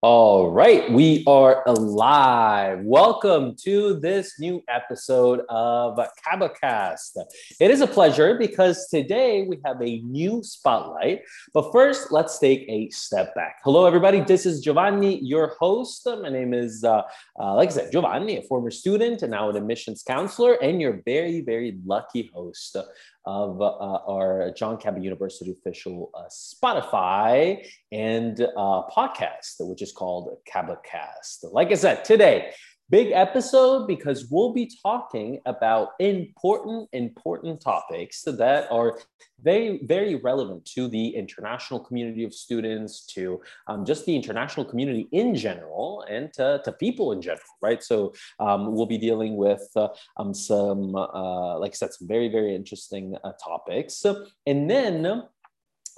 All right, we are alive. Welcome to this new episode of Cabotcast. It is a pleasure because today we have a new spotlight. But first, let's take a step back. Hello, everybody. This is Giovanni, your host. My name is, uh, uh, like I said, Giovanni, a former student and now an admissions counselor, and your very, very lucky host of uh, our John Cabot University official uh, Spotify and uh, podcast, which is called Cabotcast. Like I said, today Big episode because we'll be talking about important, important topics that are very, very relevant to the international community of students, to um, just the international community in general, and to, to people in general, right? So um, we'll be dealing with uh, um, some, uh, like I said, some very, very interesting uh, topics. And then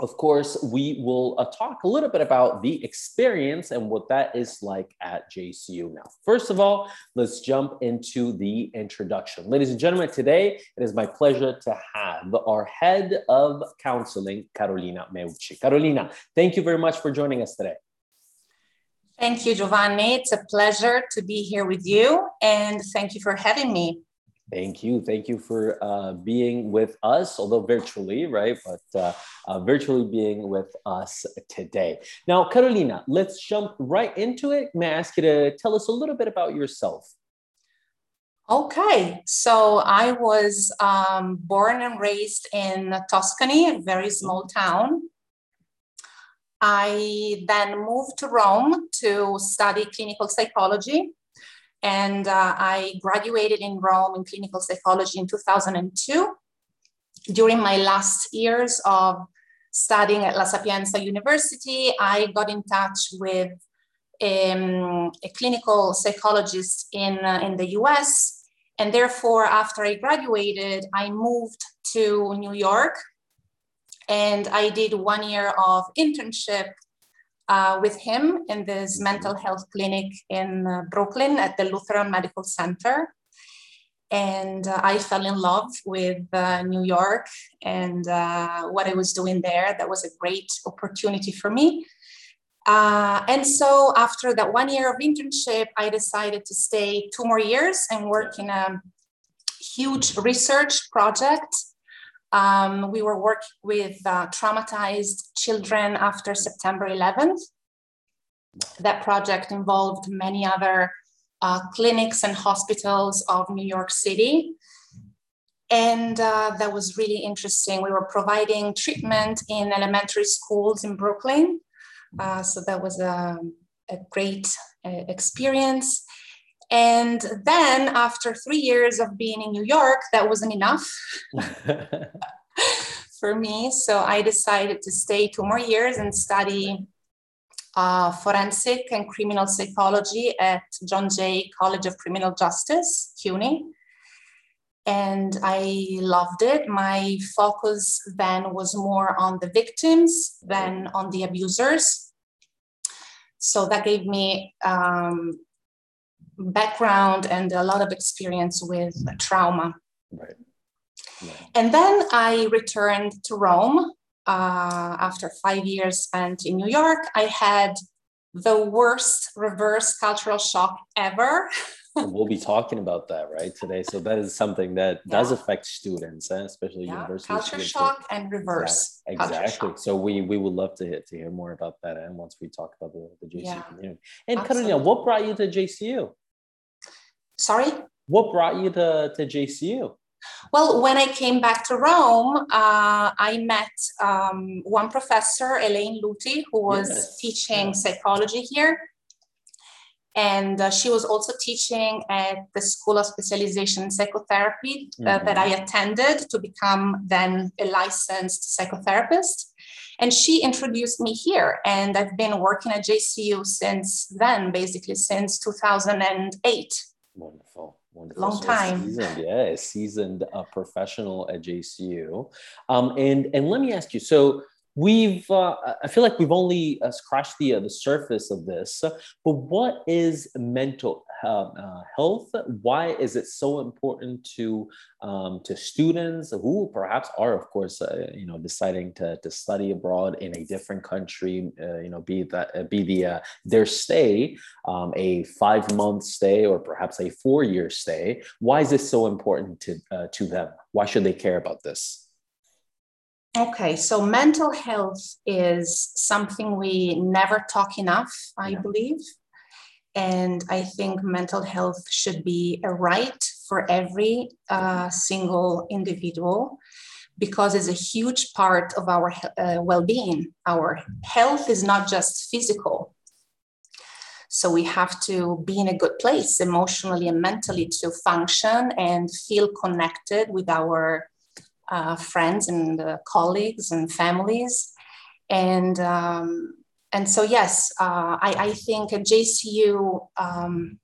of course, we will uh, talk a little bit about the experience and what that is like at JCU. Now, first of all, let's jump into the introduction. Ladies and gentlemen, today it is my pleasure to have our head of counseling, Carolina Meucci. Carolina, thank you very much for joining us today. Thank you, Giovanni. It's a pleasure to be here with you, and thank you for having me. Thank you. Thank you for uh, being with us, although virtually, right? But uh, uh, virtually being with us today. Now, Carolina, let's jump right into it. May I ask you to tell us a little bit about yourself? Okay, so I was um, born and raised in Tuscany, a very small town. I then moved to Rome to study clinical psychology and uh, I graduated in Rome in clinical psychology in 2002. During my last years of studying at La Sapienza University, I got in touch with um, a clinical psychologist in, uh, in the US. And therefore, after I graduated, I moved to New York and I did one year of internship uh, with him in this mental health clinic in uh, Brooklyn at the Lutheran Medical Center. And uh, I fell in love with uh, New York and uh, what I was doing there. That was a great opportunity for me. And so, after that one year of internship, I decided to stay two more years and work in a huge research project um, we were working with uh, traumatized children after September 11th. That project involved many other uh, clinics and hospitals of New York City. And uh, that was really interesting. We were providing treatment in elementary schools in Brooklyn. Uh, so that was a, a great uh, experience. And then after three years of being in New York, that wasn't enough for me. So I decided to stay two more years and study uh, forensic and criminal psychology at John Jay College of Criminal Justice, CUNY. And I loved it. My focus then was more on the victims than on the abusers. So that gave me um, background and a lot of experience with trauma. Right. And then I returned to Rome uh, after five years spent in New York. I had the worst reverse cultural shock ever. we'll be talking about that right today. So that is something that yeah. does affect students, eh? especially yeah. university culture students. shock and reverse. Exactly. So we we would love to hear, to hear more about that, and once we talk about the, the JCU yeah. community. And Carolina, what brought you to JCU? Sorry? What brought you to, to JCU? Well, when I came back to Rome, uh, I met um, one professor, Elaine Luti, who was yes. teaching psychology here. And uh, she was also teaching at the School of Specialization in Psychotherapy uh, mm-hmm. that I attended to become then a licensed psychotherapist. And she introduced me here, and I've been working at JCU since then, basically since 2008. Wonderful. Wonderful. Long so time. Seasoned, yeah, seasoned uh, professional at JCU. Um, and, and let me ask you so, we've uh, i feel like we've only uh, scratched the uh, the surface of this but what is mental uh, health? Why is it so important to um, to students who perhaps are of course uh, you know deciding to, to study abroad in a different country uh, you know be that be the their stay um, a five month stay or perhaps a four year stay? Why is this so important to to them? Why should they care about this Okay, so mental health is something we never talk enough, I yeah. believe. And I think mental health should be a right for every uh, single individual because it's a huge part of our uh, well being. Our health is not just physical. So we have to be in a good place emotionally and mentally to function and feel connected with our uh, friends and uh, colleagues and families. And, um, and so, yes, uh, I, I, think at JCU, um,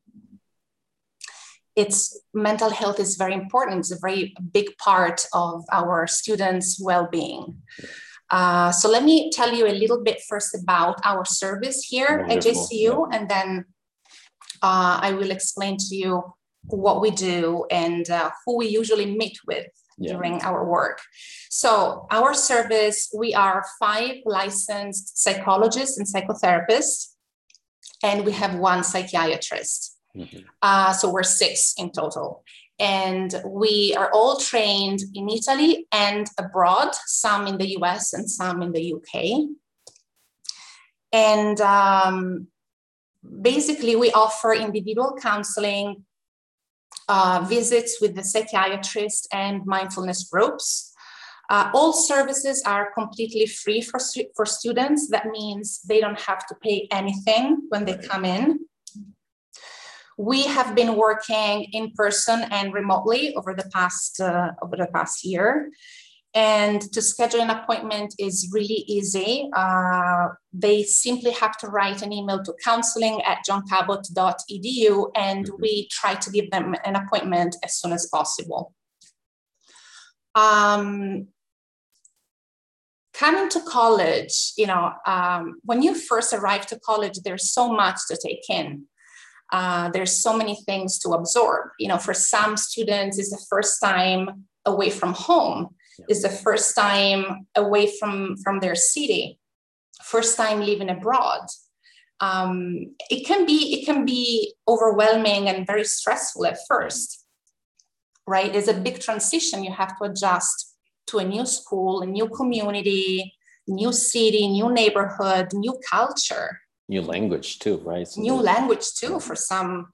it's mental health is very important. It's a very big part of our students' well-being. Uh, so let me tell you a little bit first about our service here Wonderful. at JCU, yeah. and then uh, I will explain to you what we do and uh, who we usually meet with yeah. during our work. So, our service, we are five licensed psychologists and psychotherapists, and we have one psychiatrist. Mm-hmm. Uh, so, we're six in total. And we are all trained in Italy and abroad, some in the US and some in the UK. And um, basically, we offer individual counseling uh, visits with the psychiatrist and mindfulness groups. Uh, all services are completely free for, for students. That means they don't have to pay anything when they come in. We have been working in person and remotely over the past uh, over the past year, and to schedule an appointment is really easy. Uh, they simply have to write an email to counseling at johncabot.edu, and mm-hmm. we try to give them an appointment as soon as possible. Um, coming to college, you know, um, when you first arrive to college, there's so much to take in. Uh, there's so many things to absorb. You know, for some students, it's the first time away from home is the first time away from from their city first time living abroad. Um, it can be it can be overwhelming and very stressful at first right? It's a big transition. You have to adjust to a new school a new community new city new neighborhood new culture. New language too right? So new language too for some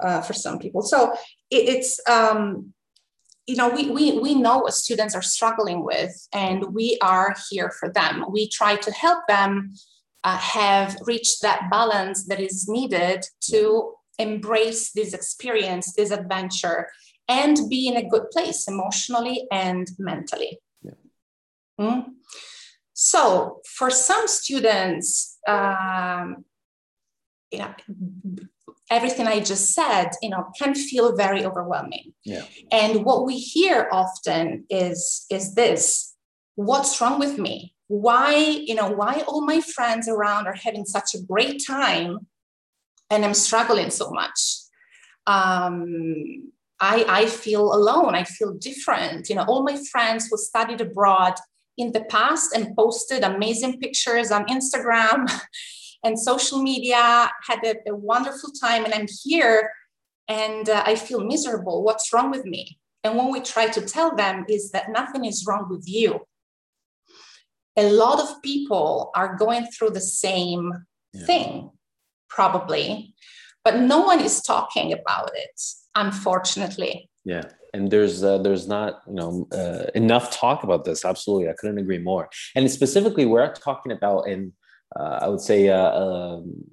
uh, for some people. So it, it's um, you know, we, we, we know what students are struggling with, and we are here for them. We try to help them uh, have reached that balance that is needed to embrace this experience, this adventure, and be in a good place emotionally and mentally. Yeah. Mm? So, for some students, um, you know, everything I just said, you know, can feel very overwhelming. Yeah. And what we hear often is is this: What's wrong with me? Why, you know, why all my friends around are having such a great time, and I'm struggling so much? Um, I, I feel alone. I feel different. You know, all my friends who studied abroad in the past and posted amazing pictures on Instagram and social media, had a, a wonderful time, and I'm here and uh, I feel miserable. What's wrong with me? And what we try to tell them is that nothing is wrong with you. A lot of people are going through the same yeah. thing, probably, but no one is talking about it, unfortunately. Yeah and there's uh, there's not you know uh, enough talk about this absolutely i couldn't agree more and specifically we're talking about in uh, I would say, uh, um,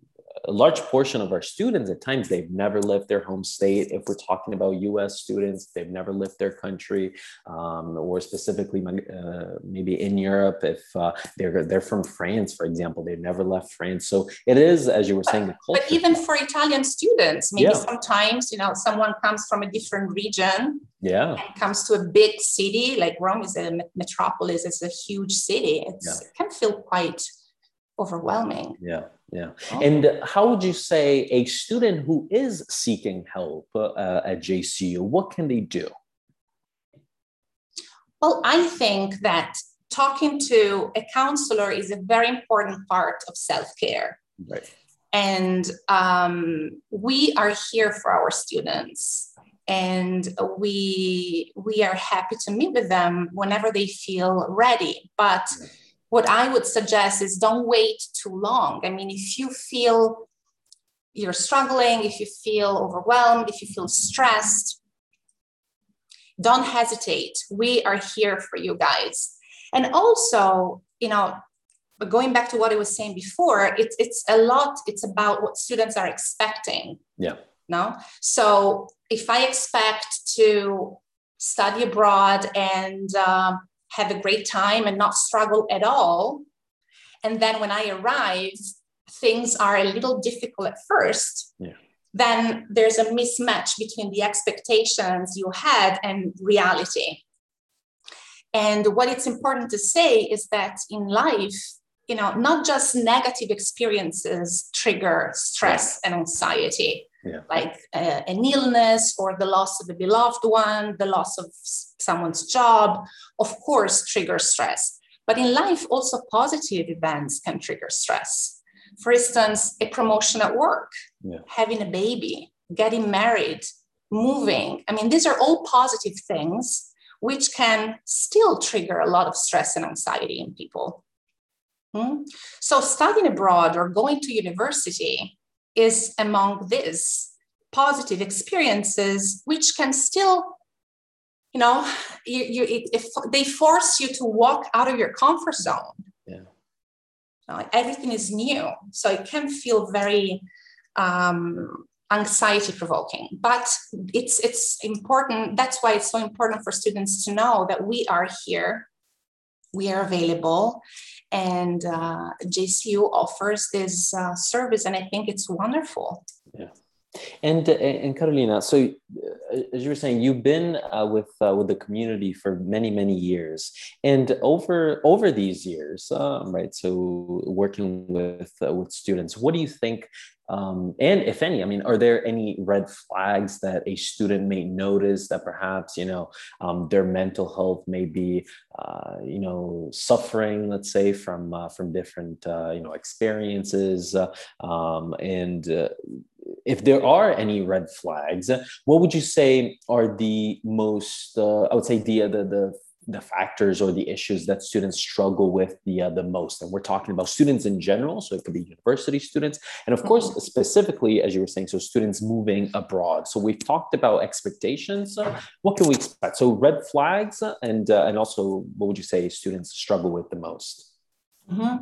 a large portion of our students at times they've never left their home state. If we're talking about us students they've never left their country um, or specifically uh, maybe in europe if uh, they're they're from france for example they've never left france. So it is as you were saying the culture. but even for italian students maybe yeah. sometimes you know someone comes from a different region yeah. comes to a big city like rome is a metropolis it's a huge city. It's, yeah. it can feel quite overwhelming yeah yeah. Oh. And how would you say a student who is seeking help uh, at JCU, what can they do? Well, I think that talking to a counselor is a very important part of self care. Right. And um, we are here for our students, and we we are happy to meet with them whenever they feel ready. But what I would suggest is don't wait too long. I mean, if you feel you're struggling, if you feel overwhelmed, if you feel stressed, don't hesitate. We are here for you guys. And also, you know, going back to what I was saying before, it's it's a lot. It's about what students are expecting. Yeah. No. So if I expect to study abroad and um, have a great time and not struggle at all. And then when I arrive, things are a little difficult at first. Yeah. Then there's a mismatch between the expectations you had and reality. And what it's important to say is that in life, you know, not just negative experiences trigger stress yeah. and anxiety yeah. like uh, an illness or the loss of a beloved one, the loss of someone's job, of course, trigger stress. But in life, also positive events can trigger stress. For instance, a promotion at work, yeah. having a baby, getting married, moving. I mean, these are all positive things which can still trigger a lot of stress and anxiety in people. Hmm? So, studying abroad or going to university is among these positive experiences, which can still, you know, you, you, if they force you to walk out of your comfort zone. Yeah. like everything is new. So it can feel very um, anxiety provoking, but it's, it's important. That's why it's so important for students to know that we are here, we are available, and uh, JCU offers this uh, service, and I think it's wonderful. Yeah. And uh, and Carolina, so uh, as you were saying, you've been uh, with uh, with the community for many many years, and over over these years, um, right? So working with uh, with students, what do you think um, and if any, I mean, are there any red flags that a student may notice that perhaps, you know, um, their mental health may be, uh, you know, suffering, let's say, from from different, you know, experiences, um, and if there are any red flags, what would you say are the most, uh, I would say, the the the the factors or the issues that students struggle with the uh, the most? And we're talking about students in general so it could be university students. And of course mm-hmm. specifically as you were saying so students moving abroad. So we've talked about expectations. Uh, what can we expect? So red flags and uh, and also what would you say students struggle with the most? Mm-hmm.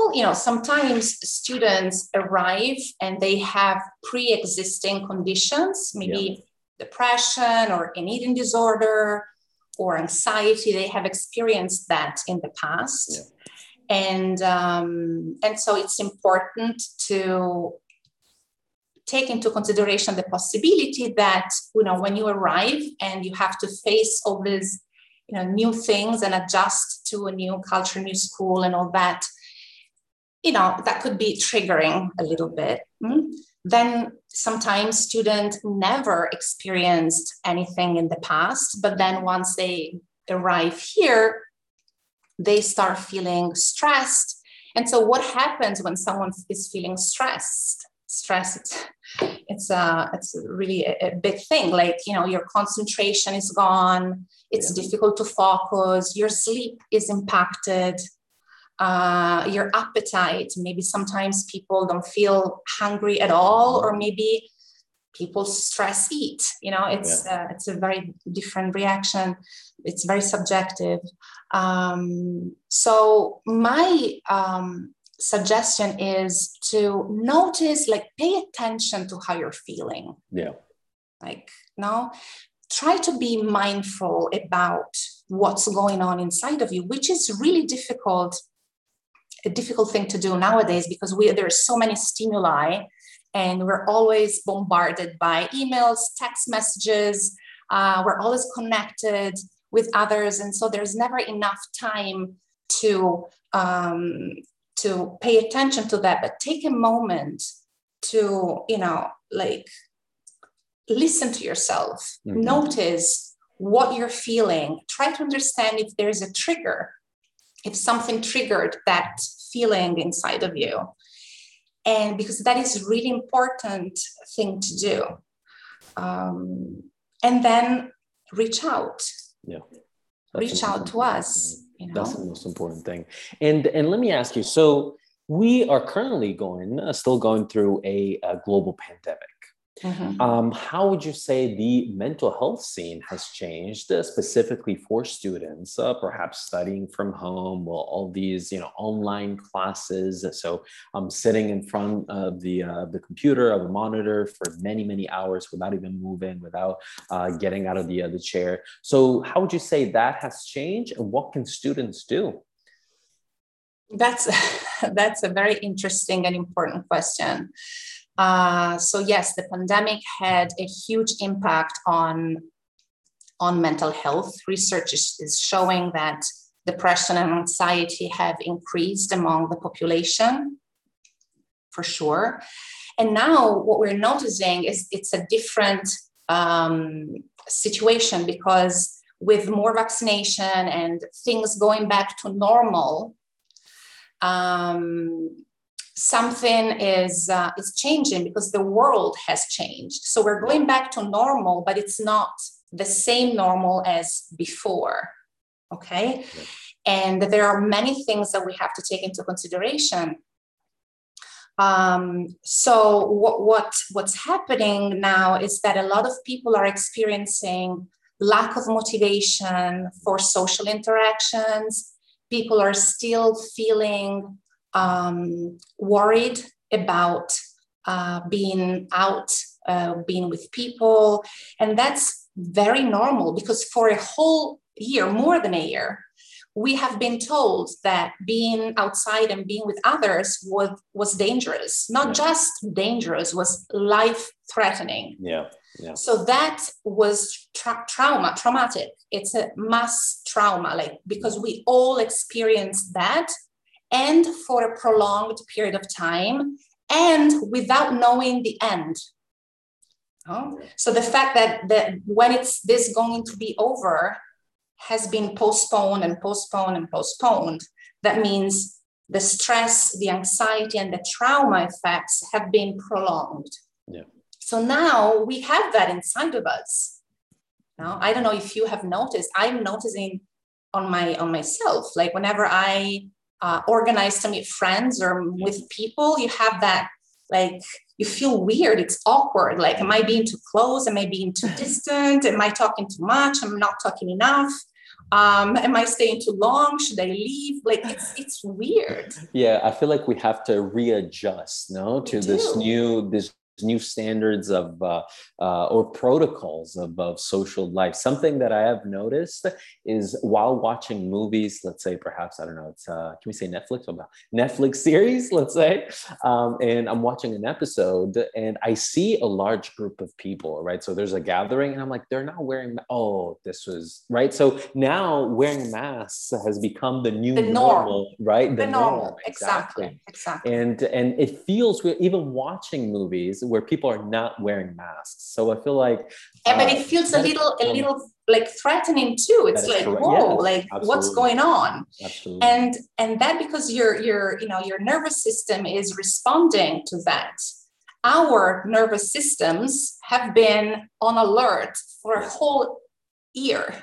Well you know sometimes students arrive and they have pre-existing conditions maybe yeah. depression or an eating disorder or anxiety. They have experienced that in the past. Yeah. And, um, and so it's important to take into consideration the possibility that you know when you arrive and you have to face all these you know new things and adjust to a new culture new school and all that you know that could be triggering a little bit mm-hmm then sometimes students never experienced anything in the past but then once they arrive here they start feeling stressed. And so what happens when someone is feeling stressed? Stress it's it's a it's really a, a big thing like you know your concentration is gone it's yeah. difficult to focus your sleep is impacted uh, your appetite. Maybe sometimes people don't feel hungry at all, or maybe people stress eat. You know, it's yeah. uh, it's a very different reaction. It's very subjective. Um, so my um, suggestion is to notice, like, pay attention to how you're feeling. Yeah. Like, no, try to be mindful about what's going on inside of you, which is really difficult, a difficult thing to do nowadays because we there are so many stimuli and we're always bombarded by emails, text messages. Uh, we're always connected with others, and so there's never enough time to um, to pay attention to that. But take a moment to you know like listen to yourself, mm-hmm. notice what you're feeling, try to understand if there's a trigger, if something triggered that feeling inside of you. And because that is really important thing to do. Um, and then reach out. Yeah. reach out to us. You know? That's the most important thing. And and let me ask you. So we are currently going, uh, still going through a, a global pandemic. Mm-hmm. Um, how would you say the mental health scene has changed, uh, specifically for students, uh, perhaps studying from home, well, all these you know online classes. So I'm um, sitting in front of the uh, the computer of a monitor for many many hours without even moving, without uh, getting out of the other chair. So how would you say that has changed, and what can students do? That's that's a very interesting and important question. Uh, so yes, the pandemic had a huge impact on, on mental health. Research is, is showing that depression and anxiety have increased among the population, for sure. And now what we're noticing is it's a different um, situation because with more vaccination and things going back to normal, um, something is uh, is changing because the world has changed. So we're going back to normal but it's not the same normal as before okay? Yeah. and there are many things that we have to take into consideration. Um, so what, what what's happening now is that a lot of people are experiencing lack of motivation for social interactions. People are still feeling um, worried about uh, being out, uh, being with people. And that's very normal because for a whole year, more than a year, we have been told that being outside and being with others was, was dangerous. Not yeah. just dangerous, was life threatening. Yeah. Yeah. So that was tra- trauma, traumatic. It's a mass trauma, like because we all experienced that and for a prolonged period of time and without knowing the end. Oh? So the fact that, that when it's this going to be over has been postponed and postponed and postponed, that means the stress, the anxiety, and the trauma effects have been prolonged. Yeah. So now we have that inside of us. Now, I don't know if you have noticed, I'm noticing on my on myself, like whenever I uh, organized to meet friends or with people, you have that like you feel weird. It's awkward. Like, am I being too close? Am I being too distant? Am I talking too much? I'm I not talking enough? Um, am I staying too long? Should I leave? Like it's it's weird. Yeah, I feel like we have to readjust, no, to this new this new standards of uh, uh, or protocols of, of social life. Something that I have noticed is while watching movies, let's say perhaps I don't know, it's uh, can we say Netflix about Netflix series, let's say, um, and I'm watching an episode and I see a large group of people, right? So there's a gathering and I'm like, they're not wearing. Oh, this was right. So now wearing masks has become the new the normal, right? The, the normal, normal. Exactly. exactly, And and it feels weird even watching movies where people are not wearing masks. So I feel like yeah, but it uh, feels a little a little like threatening too. It's like correct. whoa, yes, like absolutely. what's going on? Absolutely. And and that because your your you know your nervous system is responding to that. Our nervous systems have been on alert for a whole year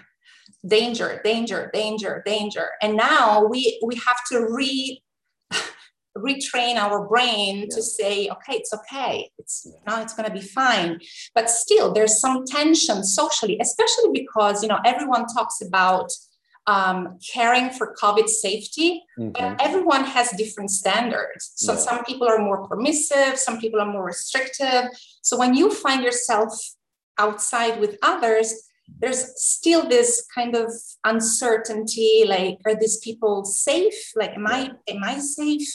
danger danger danger danger and now we we have to re retrain our brain yeah. to say okay it's okay it's now it's going to be fine but still there's some tension socially especially because you know everyone talks about um, caring for COVID safety, mm-hmm. but everyone has different standards. So yeah. some people are more permissive, some people are more restrictive. So when you find yourself outside with others, there's still this kind of uncertainty like are these people safe like am i am i safe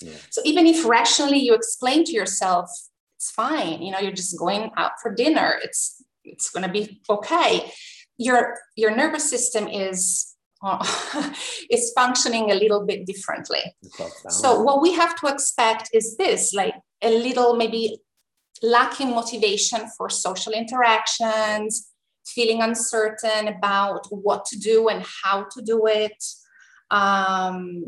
yeah. so even if rationally you explain to yourself it's fine you know you're just going out for dinner it's it's going to be okay your your nervous system is uh, is functioning a little bit differently so what we have to expect is this like a little maybe lacking motivation for social interactions feeling uncertain about what to do and how to do it um,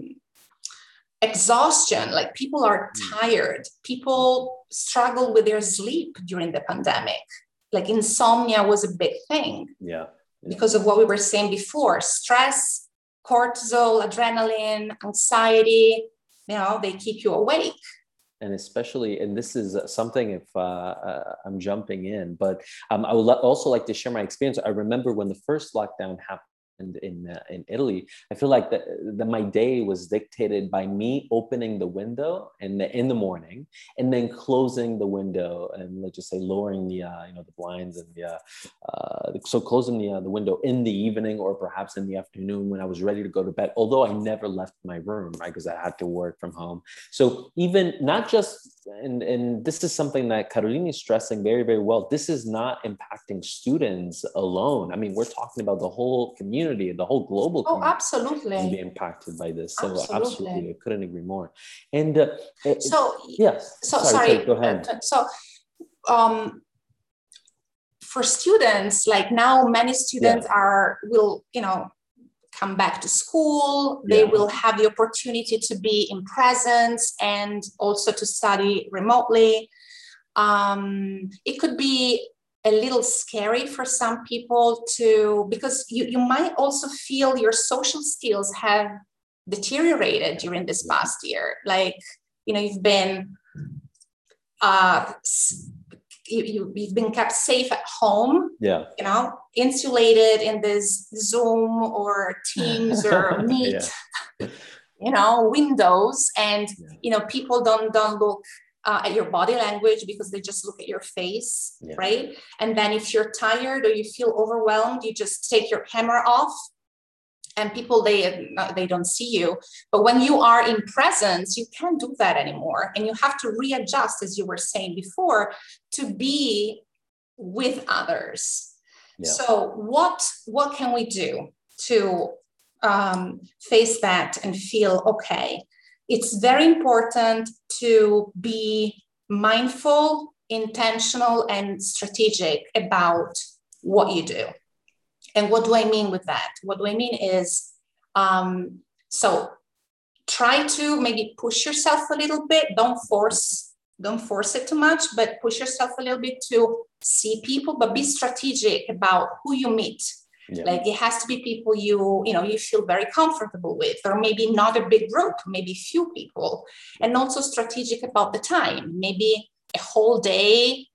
exhaustion like people are hmm. tired. People struggle with their sleep during the pandemic. Like insomnia was a big thing yeah, yeah. because of what we were saying before. Stress cortisol adrenaline anxiety you know they keep you awake. And especially and this is something if uh, uh, i'm jumping in but um, i would also like to share my experience. I remember when the first lockdown happened in in, uh, in Italy, I feel like that my day was dictated by me opening the window in the, in the morning and then closing the window and let's just say lowering the uh, you know the blinds and the uh, uh so closing the uh, the window in the evening or perhaps in the afternoon when I was ready to go to bed. Although I never left my room right because I had to work from home. So even not just and and this is something that Carolina is stressing very very well. This is not impacting students alone. I mean we're talking about the whole community community, the whole global oh, absolutely. be impacted by this. So absolutely. absolutely, I couldn't agree more. And uh, so yes, so sorry, sorry, sorry go ahead. Uh, so um, for students, like now, many students yeah. are will you know come back to school. They yeah. will have the opportunity to be in presence and also to study remotely. Um, it could be a little scary for some people to because you, you might also feel your social skills have deteriorated during this past year like you know you've been uh you, you, you've been kept safe at home yeah you know insulated in this zoom or teams or meet yeah. you know windows and yeah. you know people don't don't look uh, at your body language because they just look at your face, yeah. right? And then if you're tired or you feel overwhelmed, you just take your camera off and people they they don't see you but when you are in presence you can't do that anymore and you have to readjust as you were saying before to be with others yeah. so what what can we do to um, face that and feel okay it's very important to be mindful, intentional, and strategic about what you do. And what do I mean with that? What do I mean is um, so try to maybe push yourself a little bit. Don't force don't force it too much, but push yourself a little bit to see people, but be strategic about who you meet yeah. Like it has to be people you, you know, you feel very comfortable with, or maybe not a big group, maybe few people. And also strategic about the time. Maybe a whole day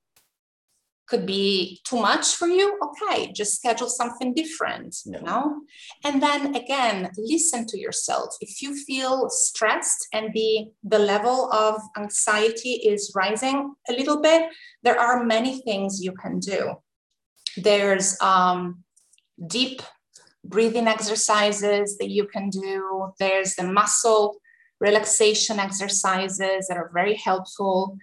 could be too much for you. Okay, just schedule something different, yeah. you know? And then again, listen to yourself. If you feel stressed and the the level of anxiety is rising a little bit, there are many things you can do. There's um deep breathing exercises that you can do. There's the muscle relaxation exercises that are very helpful.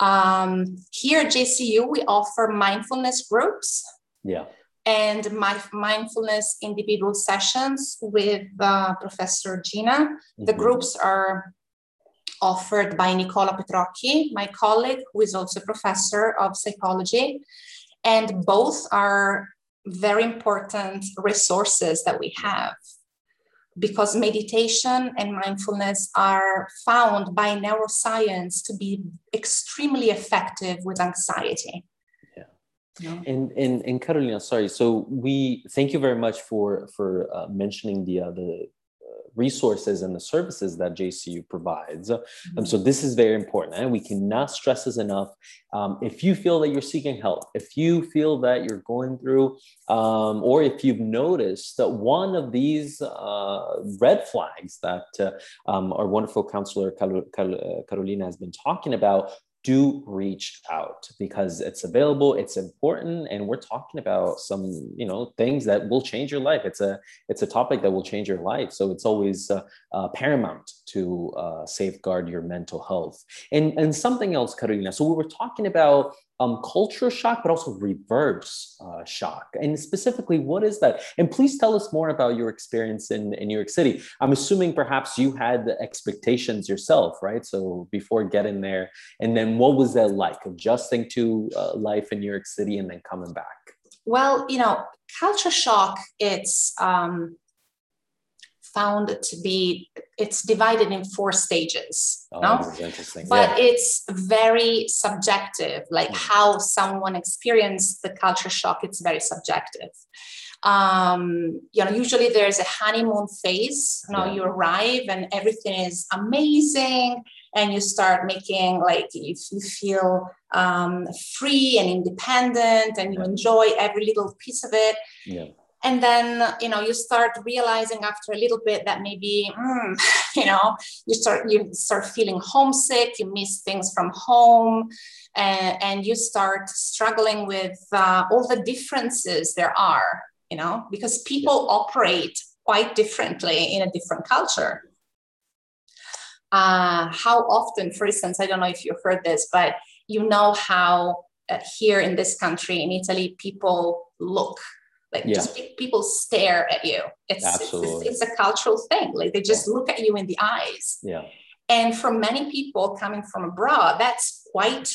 Um, here at JCU, we offer mindfulness groups. Yeah. And my mindfulness individual sessions with uh, Professor Gina. Mm-hmm. The groups are offered by Nicola Petrocchi, my colleague, who is also a professor of psychology. And both are very important resources that we have because meditation and mindfulness are found by neuroscience to be extremely effective with anxiety. Yeah. yeah. And, and and Carolina, sorry. So we thank you very much for for uh, mentioning the uh, the resources and the services that JCU provides. Mm-hmm. Um, so this is very important, and we cannot stress this enough. Um, if you feel that you're seeking help, if you feel that you're going through, um, or if you've noticed that one of these uh, red flags that uh, um, our wonderful counselor Carolina has been talking about, do reach out because it's available it's important and we're talking about some you know things that will change your life. It's a it's a topic that will change your life. So it's always uh, uh, paramount to uh, safeguard your mental health and and something else carolina so we were talking about um, culture shock, but also reverse uh, shock. And specifically, what is that? And please tell us more about your experience in, in New York City. I'm assuming perhaps you had the expectations yourself, right? So before getting there, and then what was that like, adjusting to uh, life in New York City and then coming back? Well, you know, culture shock, it's um, found to be it's divided in four stages oh, no? but yeah. it's very subjective like mm. how someone experienced the culture shock it's very subjective um, you know usually there's a honeymoon phase you know yeah. you arrive and everything is amazing and you start making like if you feel um, free and independent and you yeah. enjoy every little piece of it yeah and then you know you start realizing after a little bit that maybe mm, you know you start you start feeling homesick you miss things from home and, and you start struggling with uh, all the differences there are you know because people operate quite differently in a different culture. Uh, how often for instance i don't know if you've heard this but you know how uh, here in this country in italy people look like yeah. just people stare at you. It's, Absolutely. It's, it's, a cultural thing. Like they just look at you in the eyes. Yeah. And for many people coming from abroad, that's quite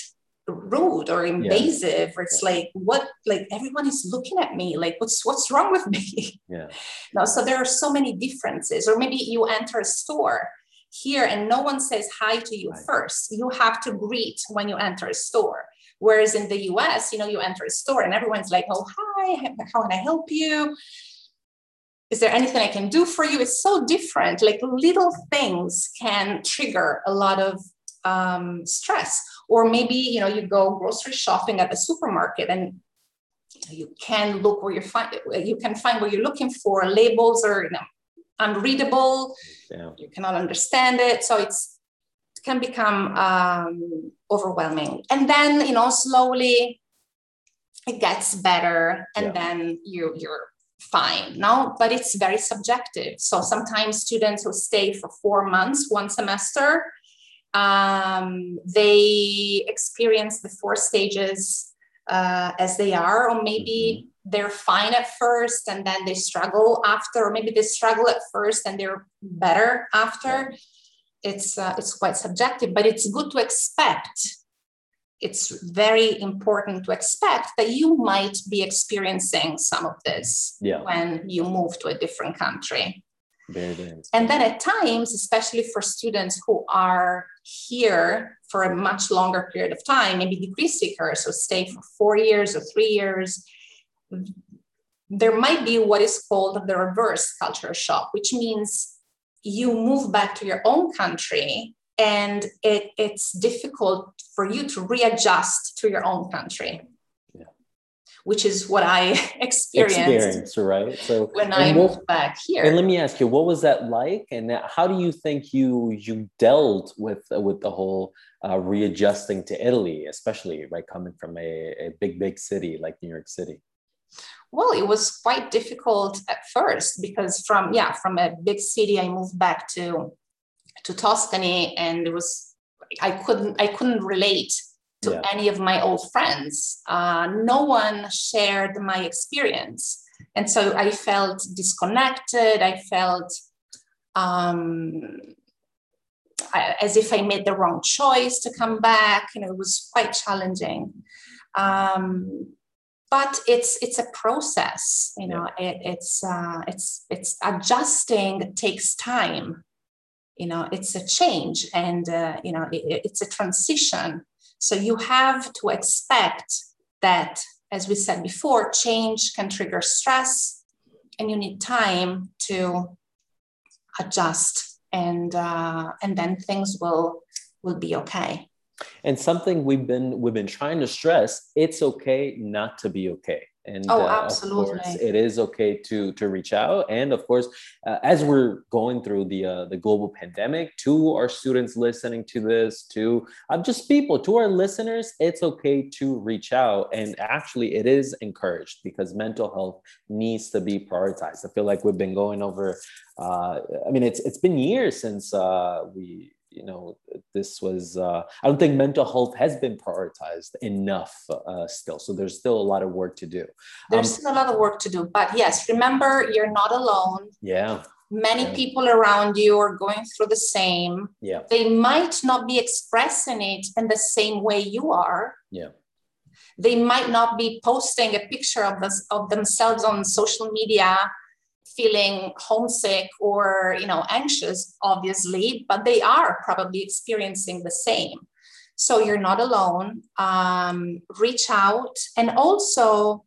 rude or invasive. Yeah. Or it's like, what, like everyone is looking at me. Like, what's what's wrong with me? Yeah. no, so there are so many differences. Or maybe you enter a store here and no one says hi to you right. first. You have to greet when you enter a store. Whereas in the US, you know, you enter a store and everyone's like, oh, hi, how can I help you? Is there anything I can do for you? It's so different. Like little things can trigger a lot of um, stress. Or maybe, you know, you go grocery shopping at the supermarket and you can look where you find you can find what you're looking for. Labels are you know, unreadable. Yeah. You cannot understand it. So it's can become um, overwhelming. And then, you know, slowly it gets better and yeah. then you, you're fine no but it's very subjective so sometimes students who stay for four months one semester um, they experience the four stages uh, as they are or maybe mm-hmm. they're fine at first and then they struggle after or maybe they struggle at first and they're better after it's uh, it's quite subjective but it's good to expect it's very important to expect that you might be experiencing some of this yeah. when you move to a different country very, very and then at times especially for students who are here for a much longer period of time maybe degree seekers who stay for four years or three years there might be what is called the reverse culture shock which means you move back to your own country and it, it's difficult for you to readjust to your own country. Yeah. which is what i experienced Experience, right? So when i moved back here. and let me ask you what was that like? And how do you think you you dealt with with the whole uh, readjusting to italy especially right coming from a, a big big city like new york city? Well it was quite difficult at first because from yeah from a big city i moved back to to tuscany and it was i couldn't i couldn't relate to yeah. any of my old friends. Uh, no one shared my experience. And so i felt disconnected. I felt um, as if i made the wrong choice to come back. And it was quite challenging. Um, but it's it's a process you know it, it's uh, it's it's adjusting takes time you know it's a change and uh, you know it, it's a transition. So you have to expect that as we said before change can trigger stress and you need time to adjust and uh, and then things will will be okay. And something we've been we've been trying to stress it's okay not to be okay and oh, uh, absolutely. course it is okay to to reach out. And of course uh, as we're going through the uh, the global pandemic to our students listening to this to uh, just people to our listeners it's okay to reach out. And actually it is encouraged because mental health needs to be prioritized. I feel like we've been going over uh, i mean it's it's been years since uh, we you know this was uh, i don't think mental health has been prioritized enough uh, still. So there's still a lot of work to do. There's um, still a lot of work to do but yes remember you're not alone. Yeah. Many yeah. people around you are going through the same. Yeah. They might not be expressing it in the same way you are. Yeah. They might not be posting a picture of, this, of themselves on social media feeling homesick or you know anxious obviously but they are probably experiencing the same. So you're not alone. Um, reach out and also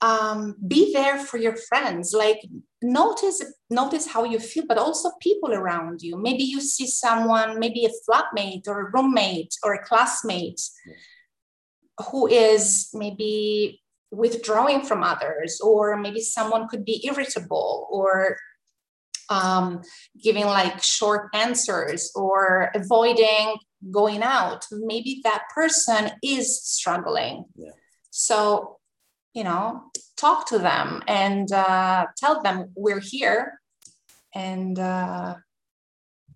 um, be there for your friends. Like notice notice how you feel but also people around you. Maybe you see someone maybe a flatmate or a roommate or a classmate who is maybe withdrawing from others, or maybe someone could be irritable or um, giving like short answers or avoiding going out. Maybe that person is struggling. Yeah. So, you know, talk to them and uh, tell them we're here and uh,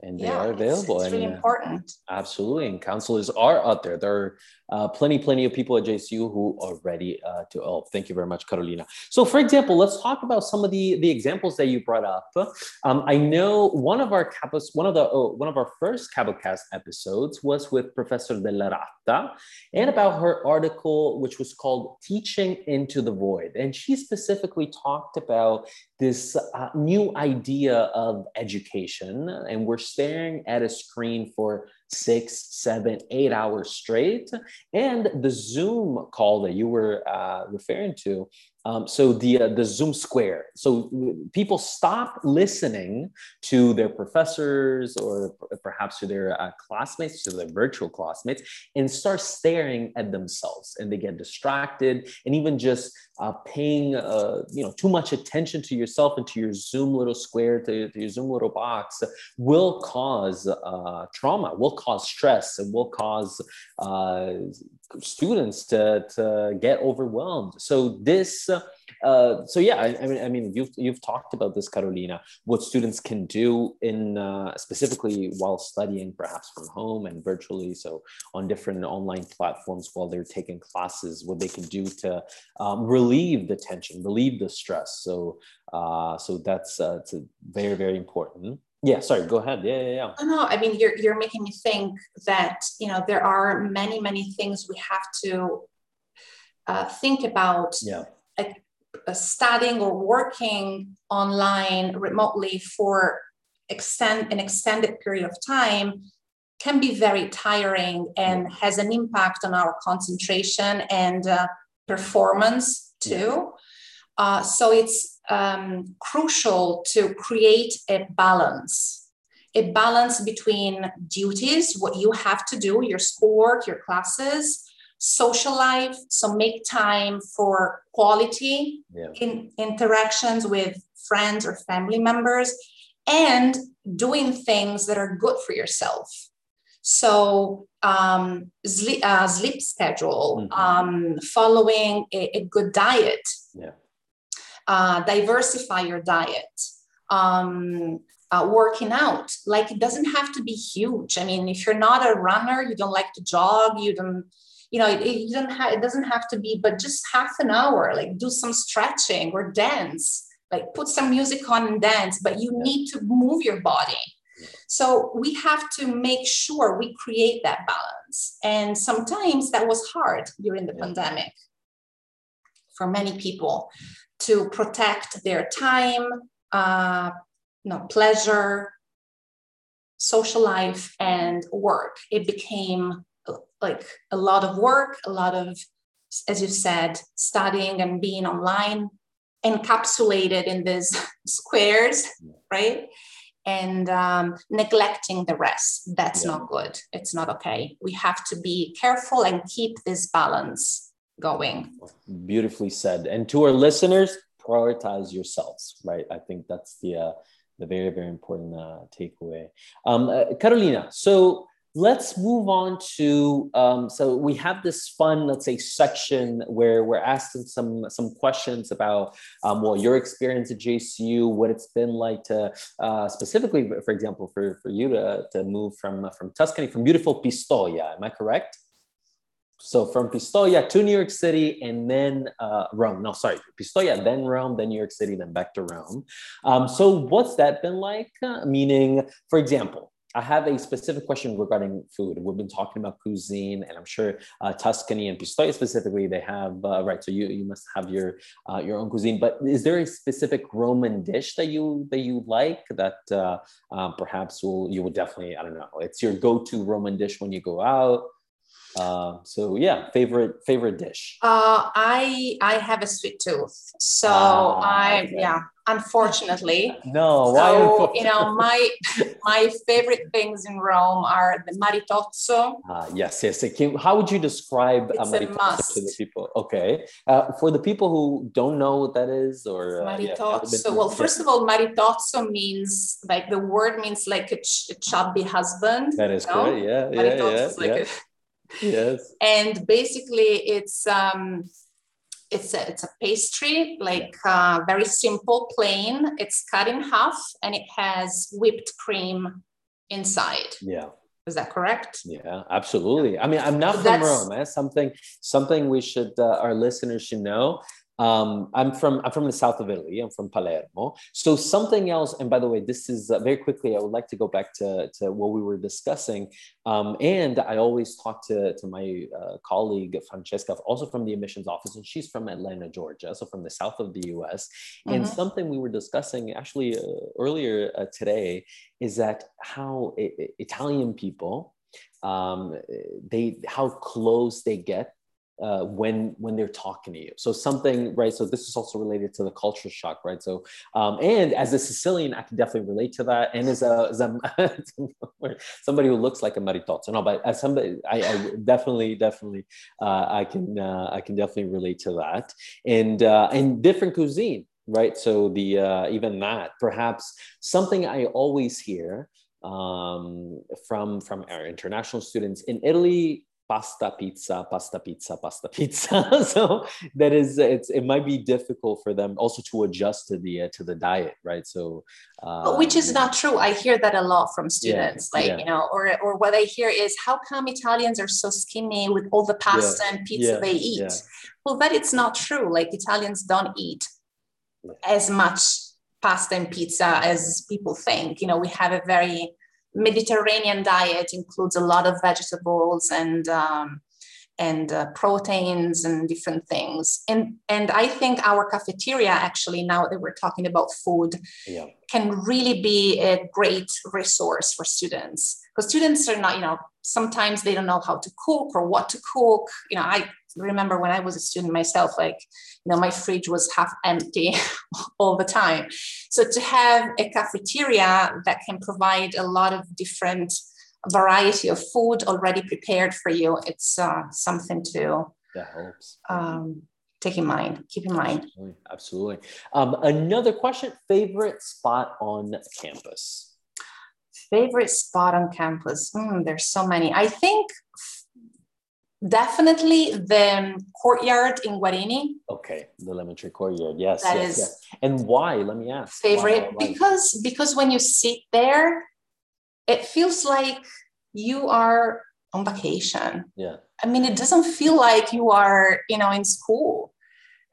and they yeah, are available. It's, it's really and, important. Absolutely, and counselors are out there. There are uh, plenty, plenty of people at JCU who are ready uh, to help. Thank you very much, Carolina. So, for example, let's talk about some of the the examples that you brought up. Um, I know one of our campus, one of the oh, one of our first Cabotcast episodes was with Professor De La Rata, and about her article, which was called "Teaching into the Void," and she specifically talked about this uh, new idea of education, and we're staring at a screen for six, seven, eight hours straight. And the Zoom call that you were uh, referring to um, so the uh, the Zoom Square. So people stop listening to their professors or perhaps to their uh, classmates, to their virtual classmates, and start staring at themselves, and they get distracted, and even just uh, paying uh, you know too much attention to yourself and to your Zoom little square, to, to your Zoom little box, will cause uh, trauma, will cause stress, and will cause uh, students to, to get overwhelmed. So this, uh, so yeah, I, I, mean, I mean, you've you've talked about this, Carolina. What students can do in uh, specifically while studying, perhaps from home and virtually, so on different online platforms while they're taking classes, what they can do to um, relieve the tension, relieve the stress. So, uh, so that's uh, it's very very important. Yeah, sorry, go ahead. Yeah, yeah, yeah. No, no, I mean, you're, you're making me think that, you know, there are many, many things we have to uh, think about. Yeah. Like, uh, studying or working online remotely for extend an extended period of time can be very tiring and has an impact on our concentration and uh, performance too. Uh, so it's um, crucial to create a balance a balance between duties what you have to do your schoolwork your classes social life so make time for quality yeah. in interactions with friends or family members and doing things that are good for yourself so um, sleep, uh, sleep schedule mm-hmm. um, following a, a good diet yeah uh, diversify your diet, um, uh, working out. Like it doesn't have to be huge. I mean, if you're not a runner, you don't like to jog, you don't, you know, it, it doesn't have, it doesn't have to be, but just half an hour, like do some stretching or dance, like put some music on and dance, but you need to move your body. So we have to make sure we create that balance. And sometimes that was hard during the pandemic for many people to protect their time, uh, you know, pleasure, social life, and work. It became like a lot of work, a lot of, as you said, studying and being online, encapsulated in these squares, right? and um, neglecting the rest. That's Yeah. not good. It's not okay. We have to be careful and keep this balance going. Beautifully said. And to our listeners, prioritize yourselves, right? I think that's the uh, the very very important uh, takeaway. Um, uh, Carolina, so let's move on to um, so we have this fun let's say section where we're asking some some questions about um, well your experience at jcu what it's been like to uh, specifically for example for, for you to, to move from from tuscany from beautiful pistoia am i correct so from Pistoia to New York City and then uh, Rome. No, sorry, Pistoia, then Rome, then New York City, then back to Rome. Um, so what's that been like? Uh, meaning, for example, I have a specific question regarding food. We've been talking about cuisine, and I'm sure uh, Tuscany and Pistoia specifically, they have uh, right. So you you must have your uh, your own cuisine. But is there a specific Roman dish that you that you like that uh, uh, perhaps will you will definitely I don't know. It's your go to Roman dish when you go out. Uh, so yeah, favorite favorite dish. Uh, I I have a sweet tooth, so Ah, I okay. yeah. Unfortunately, No, why? so you know my my favorite things in Rome are the maritozzo. Ah, yes, yes. Came, how would you describe It's a Amaritozzo to the people? Okay, uh, for the people who don't know what that is, or uh, yeah, Maritozzo. to- Well, first of all, maritozzo means like the word means like a, ch- a chubby husband. that is no? correct. Yeah, yeah, Maritozzo yeah, is like yeah. a- yes. and basically it's um it's a, it's a pastry like uh, very simple plain it's cut in half and it has whipped cream inside Yeah, is that correct yeah, absolutely. I mean, I'm not So from Rome. Eh? Something, something we should, uh, our listeners should know. Um, I'm from I'm from the south of Italy. I'm from Palermo. So something else. And by the way, this is uh, very quickly. I would like to go back to, to what we were discussing. Um, and I always talk to to my uh, colleague Francesca, also from the admissions office, and she's from Atlanta, Georgia, so from the south of the U.S. And Mhm. something we were discussing actually uh, earlier uh, today is that how I- Italian people um, they how close they get uh, when when they're talking to you. So something right. So this is also related to the culture shock, right? So um, and as a Sicilian, I can definitely relate to that. And as a, as a somebody who looks like a maritozzo, no, but as somebody, I, I definitely definitely uh, I can uh, I can definitely relate to that. And uh, and different cuisine, right? So the uh, even that perhaps something I always hear um, from from our international students in Italy. Pasta pizza, pasta pizza, pasta pizza. so that is, it's it might be difficult for them also to adjust to the uh, to the diet, right? So, uh, which is not true i hear that a lot from students like yeah. you know or or what i hear is how come italians are so skinny with all the pasta and pizza yeah, they eat yeah. well that it's not true like italians don't eat Yeah. as much pasta and pizza as people think you know we have a very mediterranean diet includes a lot of vegetables and um, and uh, proteins and different things. And and i think our cafeteria actually now that we're talking about food yeah, can really be a great resource for students. Because students are not you know sometimes they don't know how to cook or what to cook. You know i remember when i was a student myself like you know my fridge was half empty all the time so to have a cafeteria that can provide a lot of different variety of food already prepared for you it's uh, something to that helps. um, take in mind keep in mind Absolutely. Absolutely. Um, another question: favorite spot on campus? Favorite spot on campus? Hmm, there's so many. I think definitely the um, courtyard in Guarini. Okay, the lemon tree courtyard. Yes, That yes, is yes. And why? Let me ask. Favorite why- why? because because when you sit there, it feels like you are on vacation. yeah, I mean, it doesn't feel like you are, you know, in school.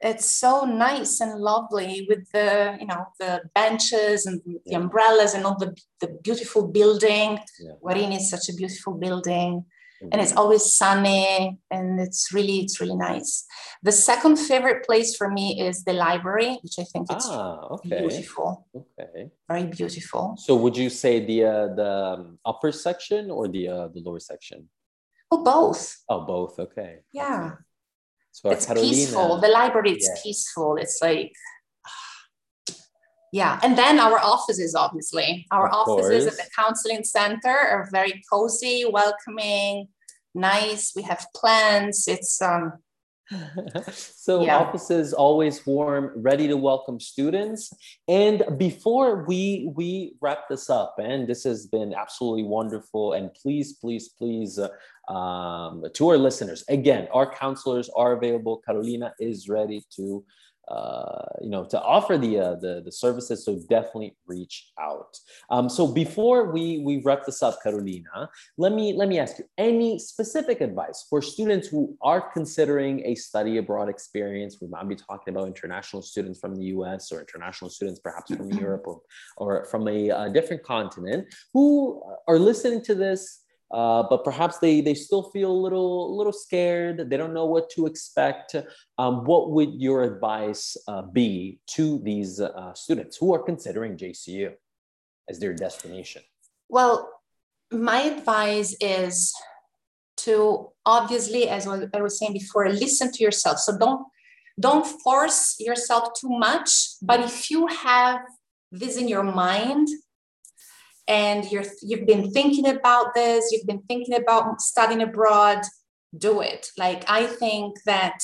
It's so nice and lovely with the, you know, the benches and the Yeah. umbrellas and all the, the beautiful building. Yeah. Guarini is such a beautiful building and it's always sunny and it's really, it's really nice. The second favorite place for me is the library, which I think it's ah, okay, beautiful, okay. very beautiful. So, would you say the uh, the um, upper section or the uh, the lower section? Oh, both. Oh, both. Okay. Yeah. okay. So, It's Carolina- peaceful. The library, it's Yeah. peaceful. It's like, yeah and then our offices obviously our Of offices at the counseling center are very cozy welcoming nice we have plants it's um so Yeah. offices always warm ready to welcome students and before we we wrap this up and this has been absolutely wonderful and please please please uh, um, to our listeners again our counselors are available carolina is ready to uh, you know to offer the, uh, the the services so definitely reach out. Um, so before we we wrap this up carolina let me let me ask you any specific advice for students who are considering a study abroad experience? We might be talking about international students from the us or international students perhaps from europe or, or from a, uh different continent who are listening to this uh, but perhaps they they still feel a little a little scared they don't know what to expect um, what would your advice uh, be to these uh, students who are considering jcu as their destination Well, my advice is to obviously, as I was saying before, listen to yourself. So don't don't force yourself too much. But if you have this in your mind and you're you've been thinking about this, you've been thinking about studying abroad, do it. Like I think that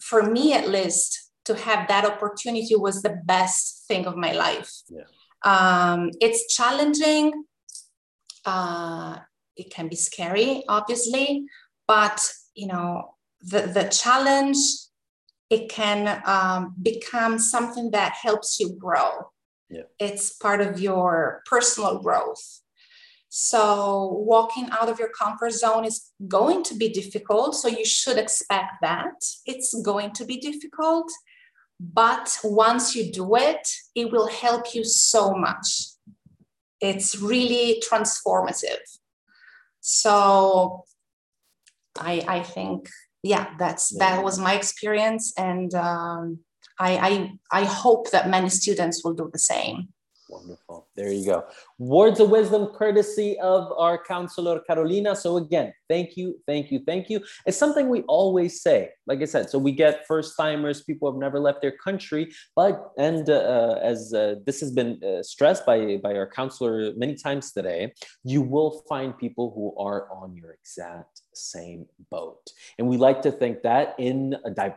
for me at least to have that opportunity was the best thing of my life. Yeah. Um, it's challenging uh, it can be scary, obviously, but you know the the challenge it can um, become something that helps you grow. Yeah. It's part of your personal growth. So walking out of your comfort zone is going to be difficult. So you should expect that it's going to be difficult. But once you do it, it will help you so much it's really transformative so i i think yeah that's that was my experience and um, I, I i hope that many students will do the same Wonderful. There you go. Words of wisdom courtesy of our counselor Carolina. So again, thank you, thank you, thank you. It's something we always say. Like I said, so we get first timers, people have never left their country, but and uh, as uh, this has been uh, stressed by by our counselor many times today, you will find people who are on your exact same boat. And we like to think that in a di-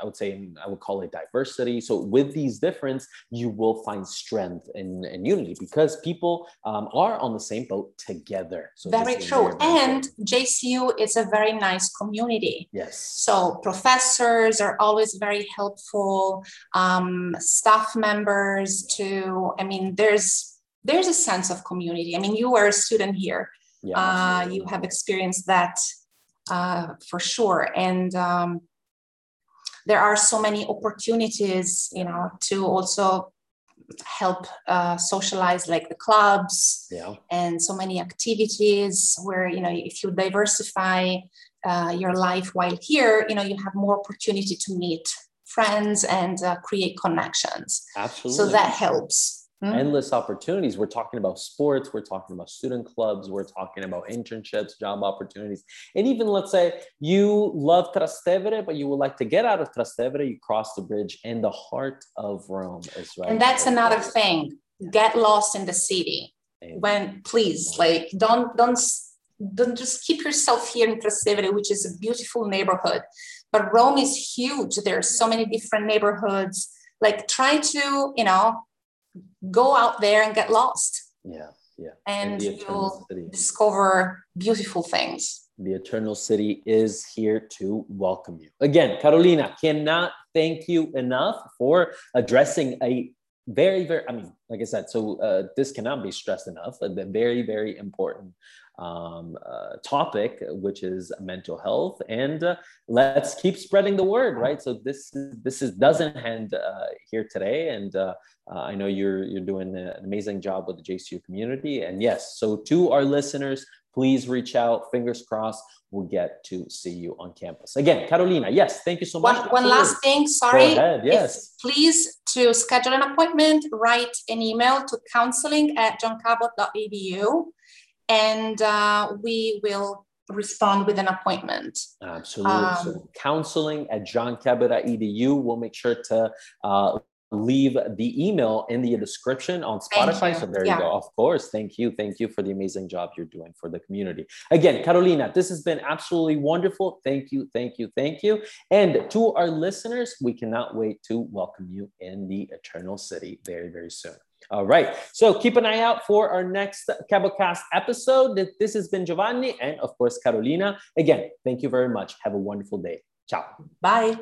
I would say in, I would call it diversity. So with these difference, you will find strength and unity because people um, are on the same boat together. So very true. and jcu is a very nice community. Yes, so professors are always very helpful um, staff members too i mean there's there's a sense of community. I mean you are a student here. Yeah, uh, you have experienced that uh, for sure. And um, there are so many opportunities you know to also help uh, socialize like the clubs yeah, and so many activities where you know if you diversify uh, your life while here you know you have more opportunity to meet friends and uh, create connections. Absolutely. so that helps Hmm? endless opportunities. We're talking about sports, we're talking about student clubs, we're talking about internships, job opportunities. And even let's say you love Trastevere, but you would like to get out of Trastevere, you cross the bridge and the heart of Rome is right. and that's another thing get lost in the city And- when please like don't don't don't just keep yourself here in Trastevere, which is a beautiful neighborhood but rome is huge There are so many different neighborhoods like try to you know go out there and get lost yeah, yeah. and the you'll city. discover beautiful things The Eternal City is here to welcome you. Again, Carolina, cannot thank you enough for addressing a very, very, I mean, like I said, so uh, this cannot be stressed enough, a very, very important um, uh, topic, which is mental health. And uh, let's keep spreading the word, right? So this, this is, doesn't end uh, here today. And uh, uh, I know you're, you're doing an amazing job with the JCU community. And yes, so to our listeners, please reach out. Fingers crossed, we'll get to see you on campus. Again, Carolina, yes, thank you so much. one last thing sorry Go ahead, If- yes. please to schedule an appointment write an email to counseling at johncabot.edu and uh, we will respond with an appointment Absolutely. so Um, counseling at johncabot.edu. We'll make sure to uh, leave the email in the description on Spotify. So there yeah. you go. Of course. Thank you. Thank you for the amazing job you're doing for the community. Again, Carolina, this has been absolutely wonderful. Thank you. Thank you. Thank you. And to our listeners, we cannot wait to welcome you in the eternal city very, very soon. All right. So keep an eye out for our next Cabotcast episode. This has been Giovanni and, of course, Carolina. Again, thank you very much. Have a wonderful day. Ciao. Bye.